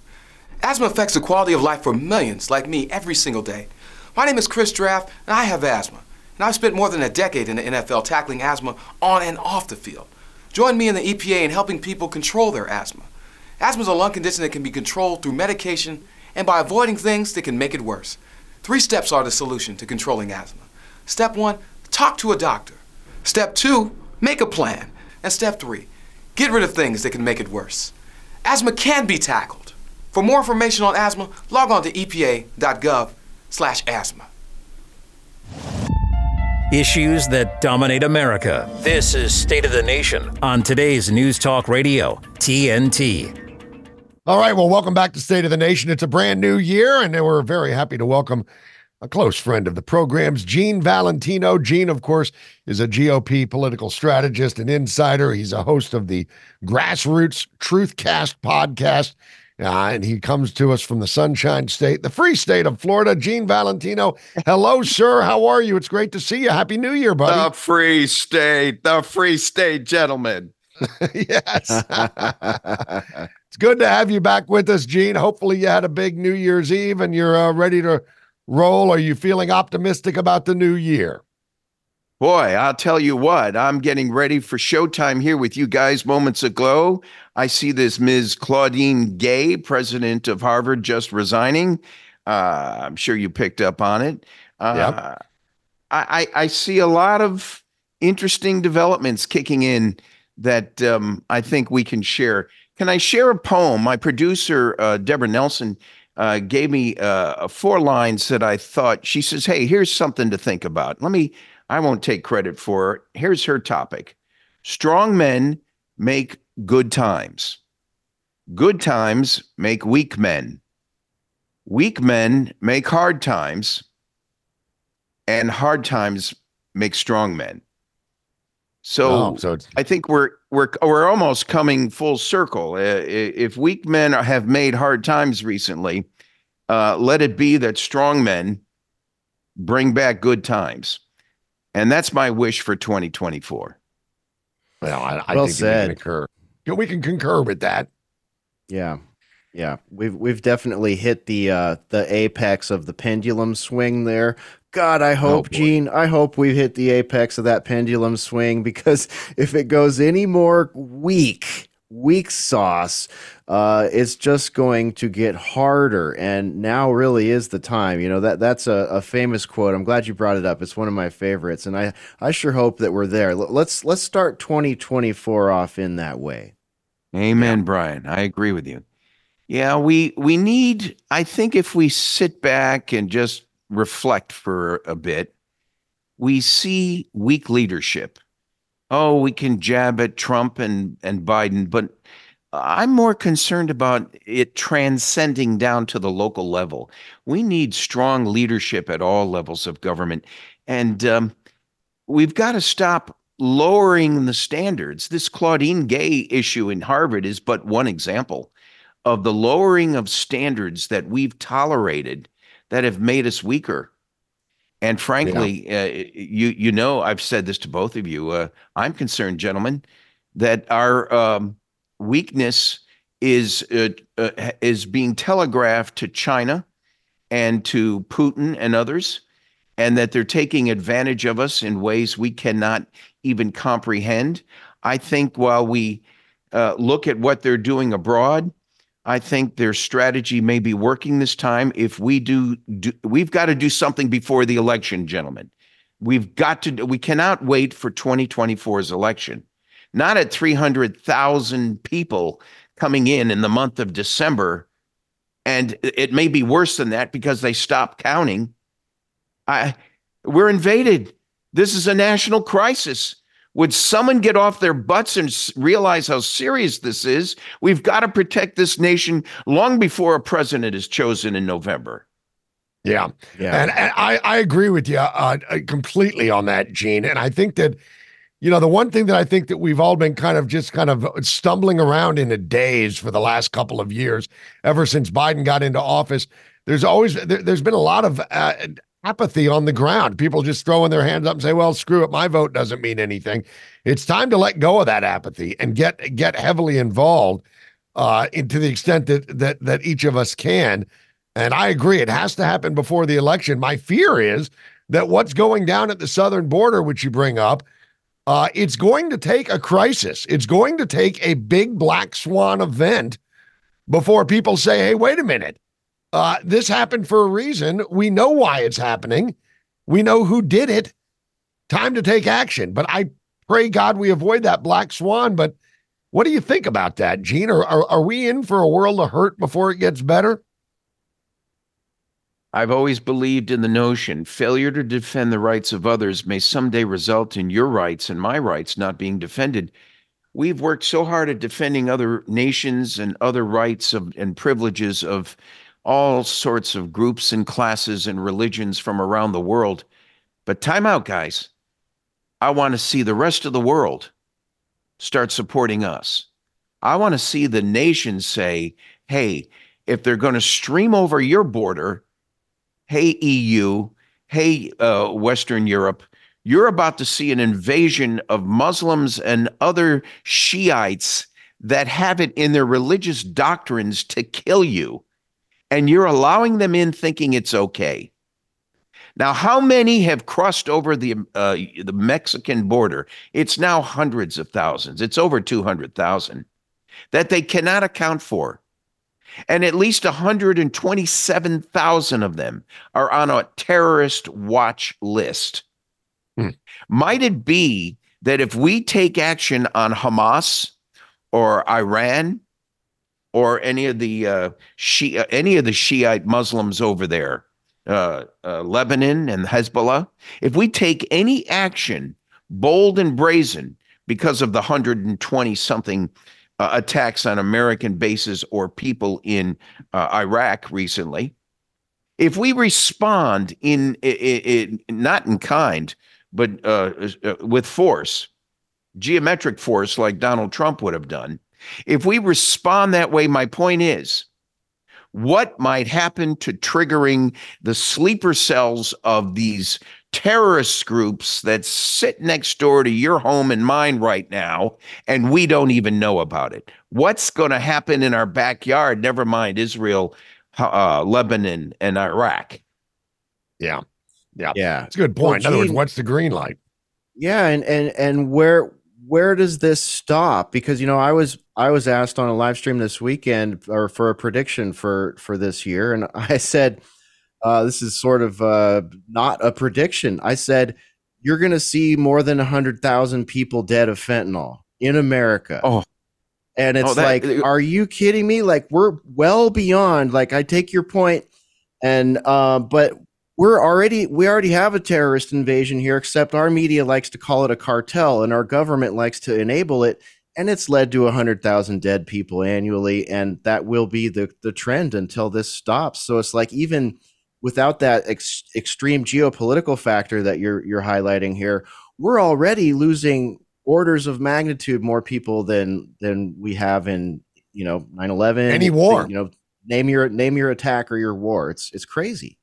Asthma affects the quality of life for millions like me every single day. My name is Chris Draft, and I have asthma. And I've spent more than a decade in the NFL tackling asthma on and off the field. Join me in the EPA in helping people control their asthma. Asthma is a lung condition that can be controlled through medication and by avoiding things that can make it worse. Three steps are the solution to controlling asthma. Step one, talk to a doctor. Step two, make a plan. And step three, get rid of things that can make it worse. Asthma can be tackled. For more information on asthma, log on to epa.gov slash asthma. Issues that dominate America. This is State of the Nation on today's News Talk Radio, TNT. All right. Well, welcome back to State of the Nation. It's a brand new year, and we're very happy to welcome a close friend of the program's Gene Valentino. Gene, of course, is a GOP political strategist and insider. He's a host of the Grassroots Truthcast podcast. Uh, and he comes to us from the Sunshine State, the free state of Florida. Gene Valentino. Hello, sir. How are you? It's great to see you. Happy New Year, buddy. The free state, the free state, gentlemen. yes. it's good to have you back with us, Gene. Hopefully, you had a big New Year's Eve and you're uh, ready to roll. Are you feeling optimistic about the new year? Boy, I'll tell you what, I'm getting ready for showtime here with you guys moments ago. I see this Ms. Claudine Gay, president of Harvard, just resigning. Uh, I'm sure you picked up on it. Uh, yep. I, I, see a lot of interesting developments kicking in that um, I think we can share. Can I share a poem? My producer, uh, Deborah Nelson, uh, gave me uh, four lines that I thought she says, Hey, here's something to think about. Let me, I won't take credit for it. Here's her topic Strong men make good times, good times make weak men, weak men make hard times, and hard times make strong men. So, oh, so I think we're we're we're almost coming full circle. Uh, if weak men have made hard times recently, uh, let it be that strong men bring back good times, and that's my wish for 2024. Well, I, I well think said. We can, concur. we can concur with that. Yeah, yeah, we've we've definitely hit the uh, the apex of the pendulum swing there. God, I oh, hope, oh, Gene, I hope we've hit the apex of that pendulum swing because if it goes any more weak, weak sauce, uh, it's just going to get harder. And now really is the time. You know, that that's a, a, famous quote. I'm glad you brought it up. It's one of my favorites. And I, I sure hope that we're there. Let's let's start 2024 off in that way. Amen, yeah. Brian. I agree with you. Yeah, we we need I think if we sit back and just reflect for a bit, we see weak leadership. Oh, we can jab at Trump and, and Biden, but I'm more concerned about it transcending down to the local level. We need strong leadership at all levels of government. And um, we've got to stop lowering the standards. This Claudine Gay issue in Harvard is but one example of the lowering of standards that we've tolerated that have made us weaker. And frankly, yeah. uh, you you know, I've said this to both of you. Uh, I'm concerned, gentlemen, that our um, weakness is uh, uh is being telegraphed to China and to Putin and others, and that they're taking advantage of us in ways we cannot even comprehend. I think while we uh, look at what they're doing abroad, I think their strategy may be working this time. If we do, do we've got to do something before the election, gentlemen. We've got to, we cannot wait for 2024's election. Not at 300,000 people coming in in the month of December. And it may be worse than that because they stopped counting. I, we're invaded. This is a national crisis. Would someone get off their butts and realize how serious this is? We've got to protect this nation long before a president is chosen in November. Yeah. Yeah. And, and I, I agree with you uh, uh, completely on that, Gene. And I think that, you know, the one thing that I think that we've all been kind of just kind of stumbling around in a daze for the last couple of years, ever since Biden got into office, there's always there, has been a lot of uh, apathy on the ground. People just throwing their hands up and say, "Well, screw it, my vote doesn't mean anything." It's time to let go of that apathy and get get heavily involved uh, to the extent that that that each of us can. And I agree, it has to happen before the election. My fear is that what's going down at the southern border, which you bring up, uh, it's going to take a crisis. It's going to take a big black swan event before people say, "Hey, wait a minute." Uh, this happened for a reason. We know why it's happening. We know who did it. Time to take action. But I pray God we avoid that black swan. But what do you think about that, Gene? Are, are, are we in for a world of hurt before it gets better? I've always believed in the notion failure to defend the rights of others may someday result in your rights and my rights not being defended. We've worked so hard at defending other nations and other rights of, and privileges of all sorts of groups and classes and religions from around the world. But time out, guys. I want to see the rest of the world start supporting us. I want to see the nations say, hey, if they're going to stream over your border, hey, EU, hey, uh, Western Europe, you're about to see an invasion of Muslims and other Shiites that have it in their religious doctrines to kill you. And you're allowing them in thinking it's okay. Now, how many have crossed over the uh, the Mexican border? It's now hundreds of thousands. It's over 200,000 that they cannot account for. And at least 127,000 of them are on a terrorist watch list. Hmm. Might it be that if we take action on Hamas or Iran or any of the uh, Shia, any of the Shiite Muslims over there, uh, uh, Lebanon and Hezbollah, if we take any action, bold and brazen, because of the 120 something uh, attacks on American bases or people in uh, Iraq recently, if we respond in, in, in not in kind, but uh, uh, with force, geometric force like Donald Trump would have done, if we respond that way, my point is what might happen to triggering the sleeper cells of these terrorist groups that sit next door to your home and mine right now, and we don't even know about it. What's going to happen in our backyard? Never mind Israel, uh, Lebanon, and Iraq. Yeah, yeah, yeah. It's a good point. Well, in other words, what's the green light? Yeah, and and and where where does this stop? Because you know, I was I was asked on a live stream this weekend or for a prediction for for this year, and I said uh, this is sort of uh, not a prediction. I said you're going to see more than hundred thousand people dead of fentanyl in America. Oh, and it's oh, that, like, uh, are you kidding me? Like we're well beyond. Like I take your point, and uh, but we're already we already have a terrorist invasion here except our media likes to call it a cartel and our government likes to enable it and it's led to 100,000 dead people annually and that will be the the trend until this stops. So it's like even without that ex- extreme geopolitical factor that you're you're highlighting here we're already losing orders of magnitude more people than than we have in you know 9/11 any war. you know name your name your attack or your war. It's it's crazy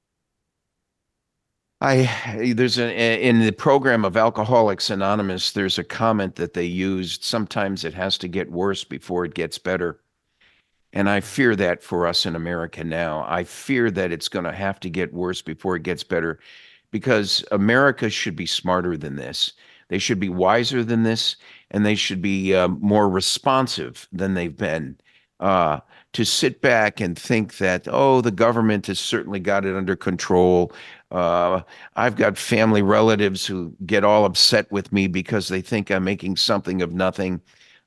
I there's a in the program of Alcoholics Anonymous. There's a comment that they used. Sometimes it has to get worse before it gets better, and I fear that for us in America now. I fear that it's going to have to get worse before it gets better, because America should be smarter than this. They should be wiser than this, and they should be uh, more responsive than they've been. Uh, to sit back and think that, oh, the government has certainly got it under control. Uh, I've got family relatives who get all upset with me because they think I'm making something of nothing.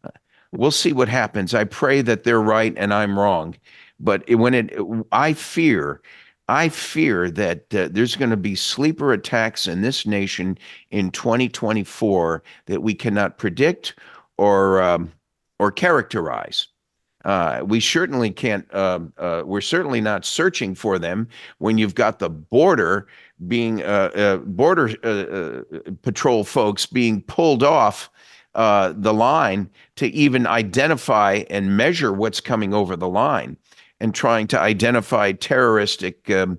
Uh, we'll see what happens. I pray that they're right and I'm wrong. But when it, I fear, I fear that uh, there's going to be sleeper attacks in this nation in 2024 that we cannot predict or um, or characterize. Uh, we certainly can't. Uh, uh, we're certainly not searching for them when you've got the border being uh, uh, border uh, patrol folks being pulled off the line to even identify and measure what's coming over the line, and trying to identify terroristic um,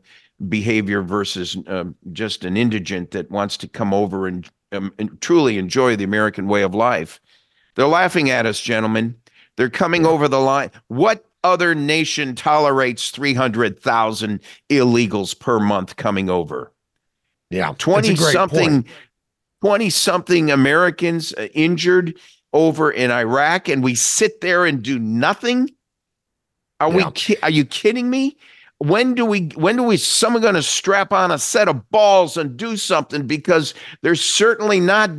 behavior versus um, just an indigent that wants to come over and, um, and truly enjoy the American way of life. They're laughing at us, gentlemen. They're coming over the line. What other nation tolerates 300,000 illegals per month coming over? Yeah. 20 something 20 something Americans uh, injured over in Iraq and we sit there and do nothing? Are yeah. we ki- are you kidding me? When do we when do we someone going to strap on a set of balls and do something? Because they're certainly not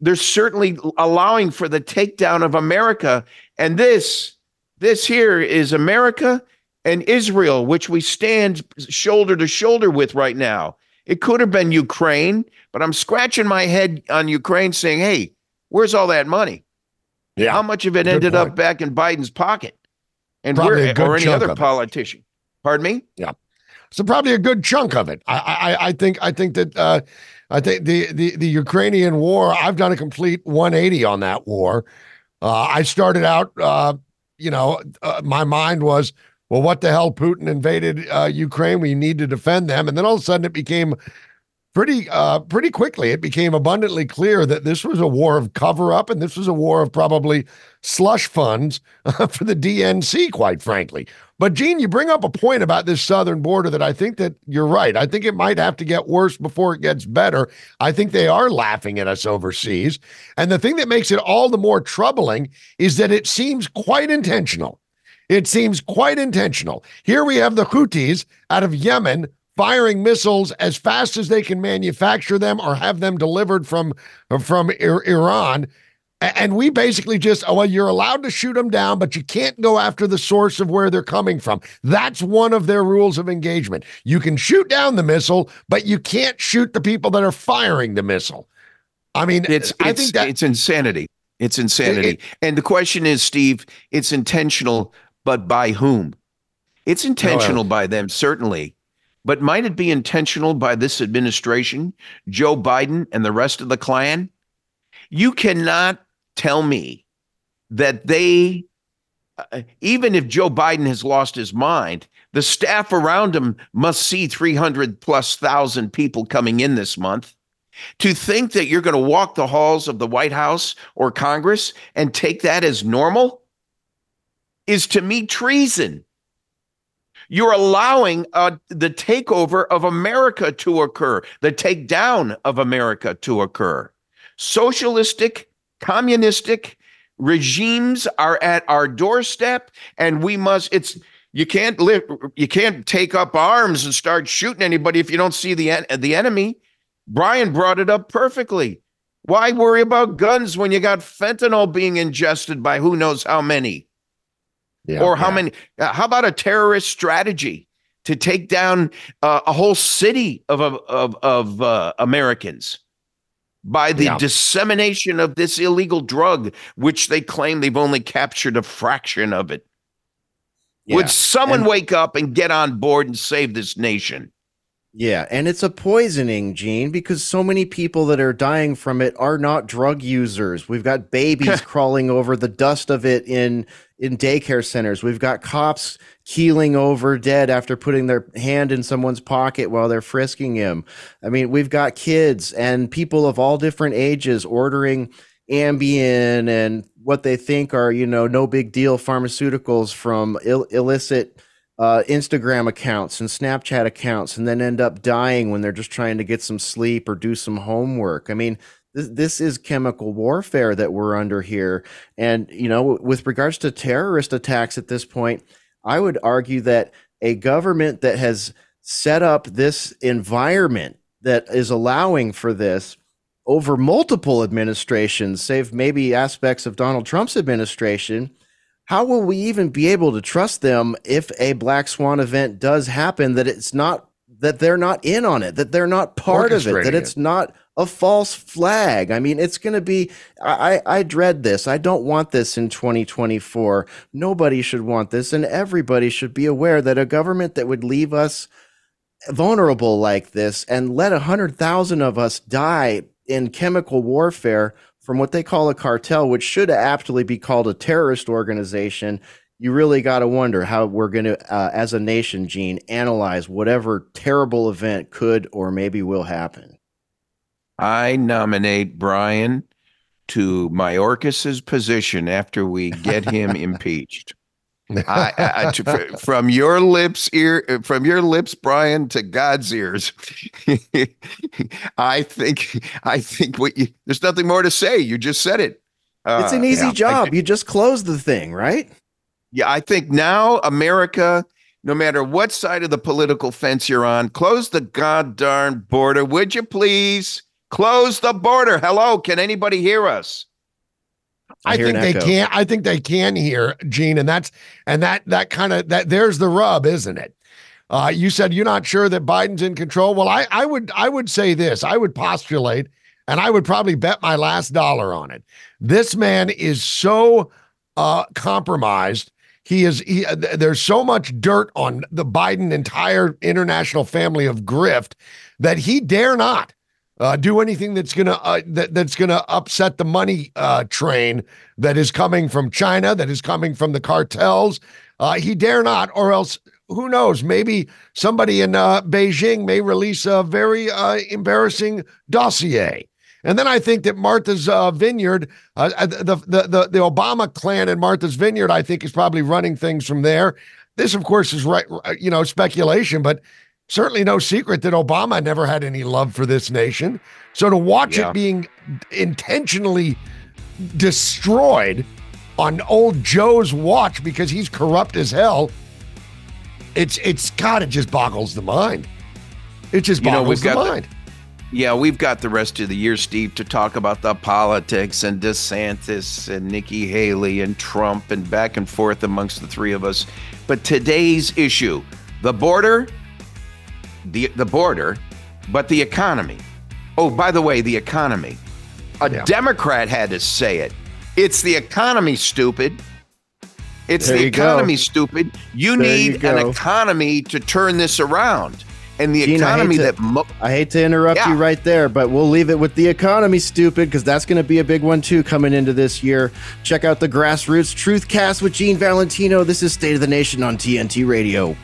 they're certainly allowing for the takedown of america. And this this here is america and israel which we stand shoulder to shoulder with right now. It could have been ukraine but i'm scratching my head on ukraine saying hey where's all that money? Yeah. How much of it Good ended point. up back in biden's pocket? And where or any other politician Pardon me? Yeah. So probably a good chunk of it. I I, I think I think that uh, I think the, the the Ukrainian war. I've done a complete 180 on that war. Uh, I started out, uh, you know, uh, my mind was, well, what the hell? Putin invaded uh, Ukraine. We need to defend them, and then all of a sudden it became pretty uh pretty quickly it became abundantly clear that this was a war of cover up and this was a war of probably slush funds for the DNC quite frankly. But Gene you bring up a point about this southern border that I think that you're right. I think it might have to get worse before it gets better. I think they are laughing at us overseas. And the thing that makes it all the more troubling is that it seems quite intentional. It seems quite intentional. Here we have the Houthis out of Yemen firing missiles as fast as they can manufacture them or have them delivered from from Iran. And we basically just, oh, well, you're allowed to shoot them down, but you can't go after the source of where they're coming from. That's one of their rules of engagement. You can shoot down the missile, but you can't shoot the people that are firing the missile. I mean, it's I it's, think that it's insanity. It's insanity. It- and the question is, Steve, it's intentional, but by whom? It's intentional by them, certainly. But might it be intentional by this administration, Joe Biden, and the rest of the clan? You cannot tell me that they, uh, even if Joe Biden has lost his mind, the staff around him must see 300 plus thousand people coming in this month. To think that you're going to walk the halls of the White House or Congress and take that as normal is to me treason. You're allowing uh, the takeover of America to occur, the takedown of America to occur. Socialistic, communistic regimes are at our doorstep, and we must. It's you can't live. You can't take up arms and start shooting anybody if you don't see the en- the enemy. Brian brought it up perfectly. Why worry about guns when you got fentanyl being ingested by who knows how many? Yeah, or how yeah. many uh, how about a terrorist strategy to take down uh, a whole city of of of, uh, Americans by the Yeah. dissemination of this illegal drug which they claim they've only captured a fraction of it would someone and- wake up and get on board and save this nation Yeah, and it's a poisoning, Gene, because so many people that are dying from it are not drug users. We've got babies crawling over the dust of it in in daycare centers. We've got cops keeling over dead after putting their hand in someone's pocket while they're frisking him. I mean, we've got kids and people of all different ages ordering Ambien and what they think are, you know, no big deal pharmaceuticals from Ill- illicit uh, Instagram accounts and Snapchat accounts, and then end up dying when they're just trying to get some sleep or do some homework. I mean, this, this is chemical warfare that we're under here. And, you know, with regards to terrorist attacks at this point, I would argue that a government that has set up this environment that is allowing for this over multiple administrations, save maybe aspects of Donald Trump's administration, how will we even be able to trust them if a black swan event does happen that it's not that they're not in on it that they're not part of it that it's not a false flag? I mean it's going to be I, I dread this. I don't want this in 2024 nobody should want this and everybody should be aware that a government that would leave us vulnerable like this and let a hundred thousand of us die in chemical warfare from what they call a cartel, which should aptly be called a terrorist organization. You really got to wonder how we're going to, uh, as a nation, Gene, analyze whatever terrible event could or maybe will happen. i nominate brian to mayorkas's position after we get him impeached I, I, I- to- from your lips ear from your lips brian to god's ears i think i think what you there's nothing more to say you just said it it's an Uh, easy yeah. job. you just close the thing, right? yeah i think now america no matter what side of the political fence you're on close the goddamn border would you please close the border hello can anybody hear us I, hear think they can. I think they can hear Gene, and that's and that that kind of that. There's the rub, isn't it? Uh, you said you're not sure that Biden's in control. Well, I I would I would say this. I would postulate, and I would probably bet my last dollar on it. This man is so uh, compromised. He is. He, uh, there's so much dirt on the Biden entire international family of grift that he dare not uh, do anything that's gonna uh, that, that's gonna upset the money uh, train that is coming from China, that is coming from the cartels. Uh, he dare not, or else who knows? Maybe somebody in uh, Beijing may release a very uh, embarrassing dossier. And then I think that Martha's Vineyard, the, the the the Obama clan and Martha's Vineyard, I think is probably running things from there. This, of course, is right, you know, speculation, but certainly no secret that Obama never had any love for this nation. So to watch Yeah. it being intentionally destroyed on old Joe's watch because he's corrupt as hell, it's it's God, it just boggles the mind. It just You know, boggles we've the got the- mind. Yeah, we've got the rest of the year, Steve, to talk about the politics and DeSantis and Nikki Haley and Trump and back and forth amongst the three of us. But today's issue, the border, the the border, but the economy. Oh, by the way, the economy. A Democrat had to say it. It's the economy, stupid. It's There the you go. economy, stupid. You There you need an economy to turn this around. And the Gene, I economy to- that mo- I hate to interrupt you right there, but we'll leave it with the economy, stupid, because that's going to be a big one too coming into this year. Check out the Grassroots Truth Cast with Gene Valentino. This is State of the Nation on TNT Radio.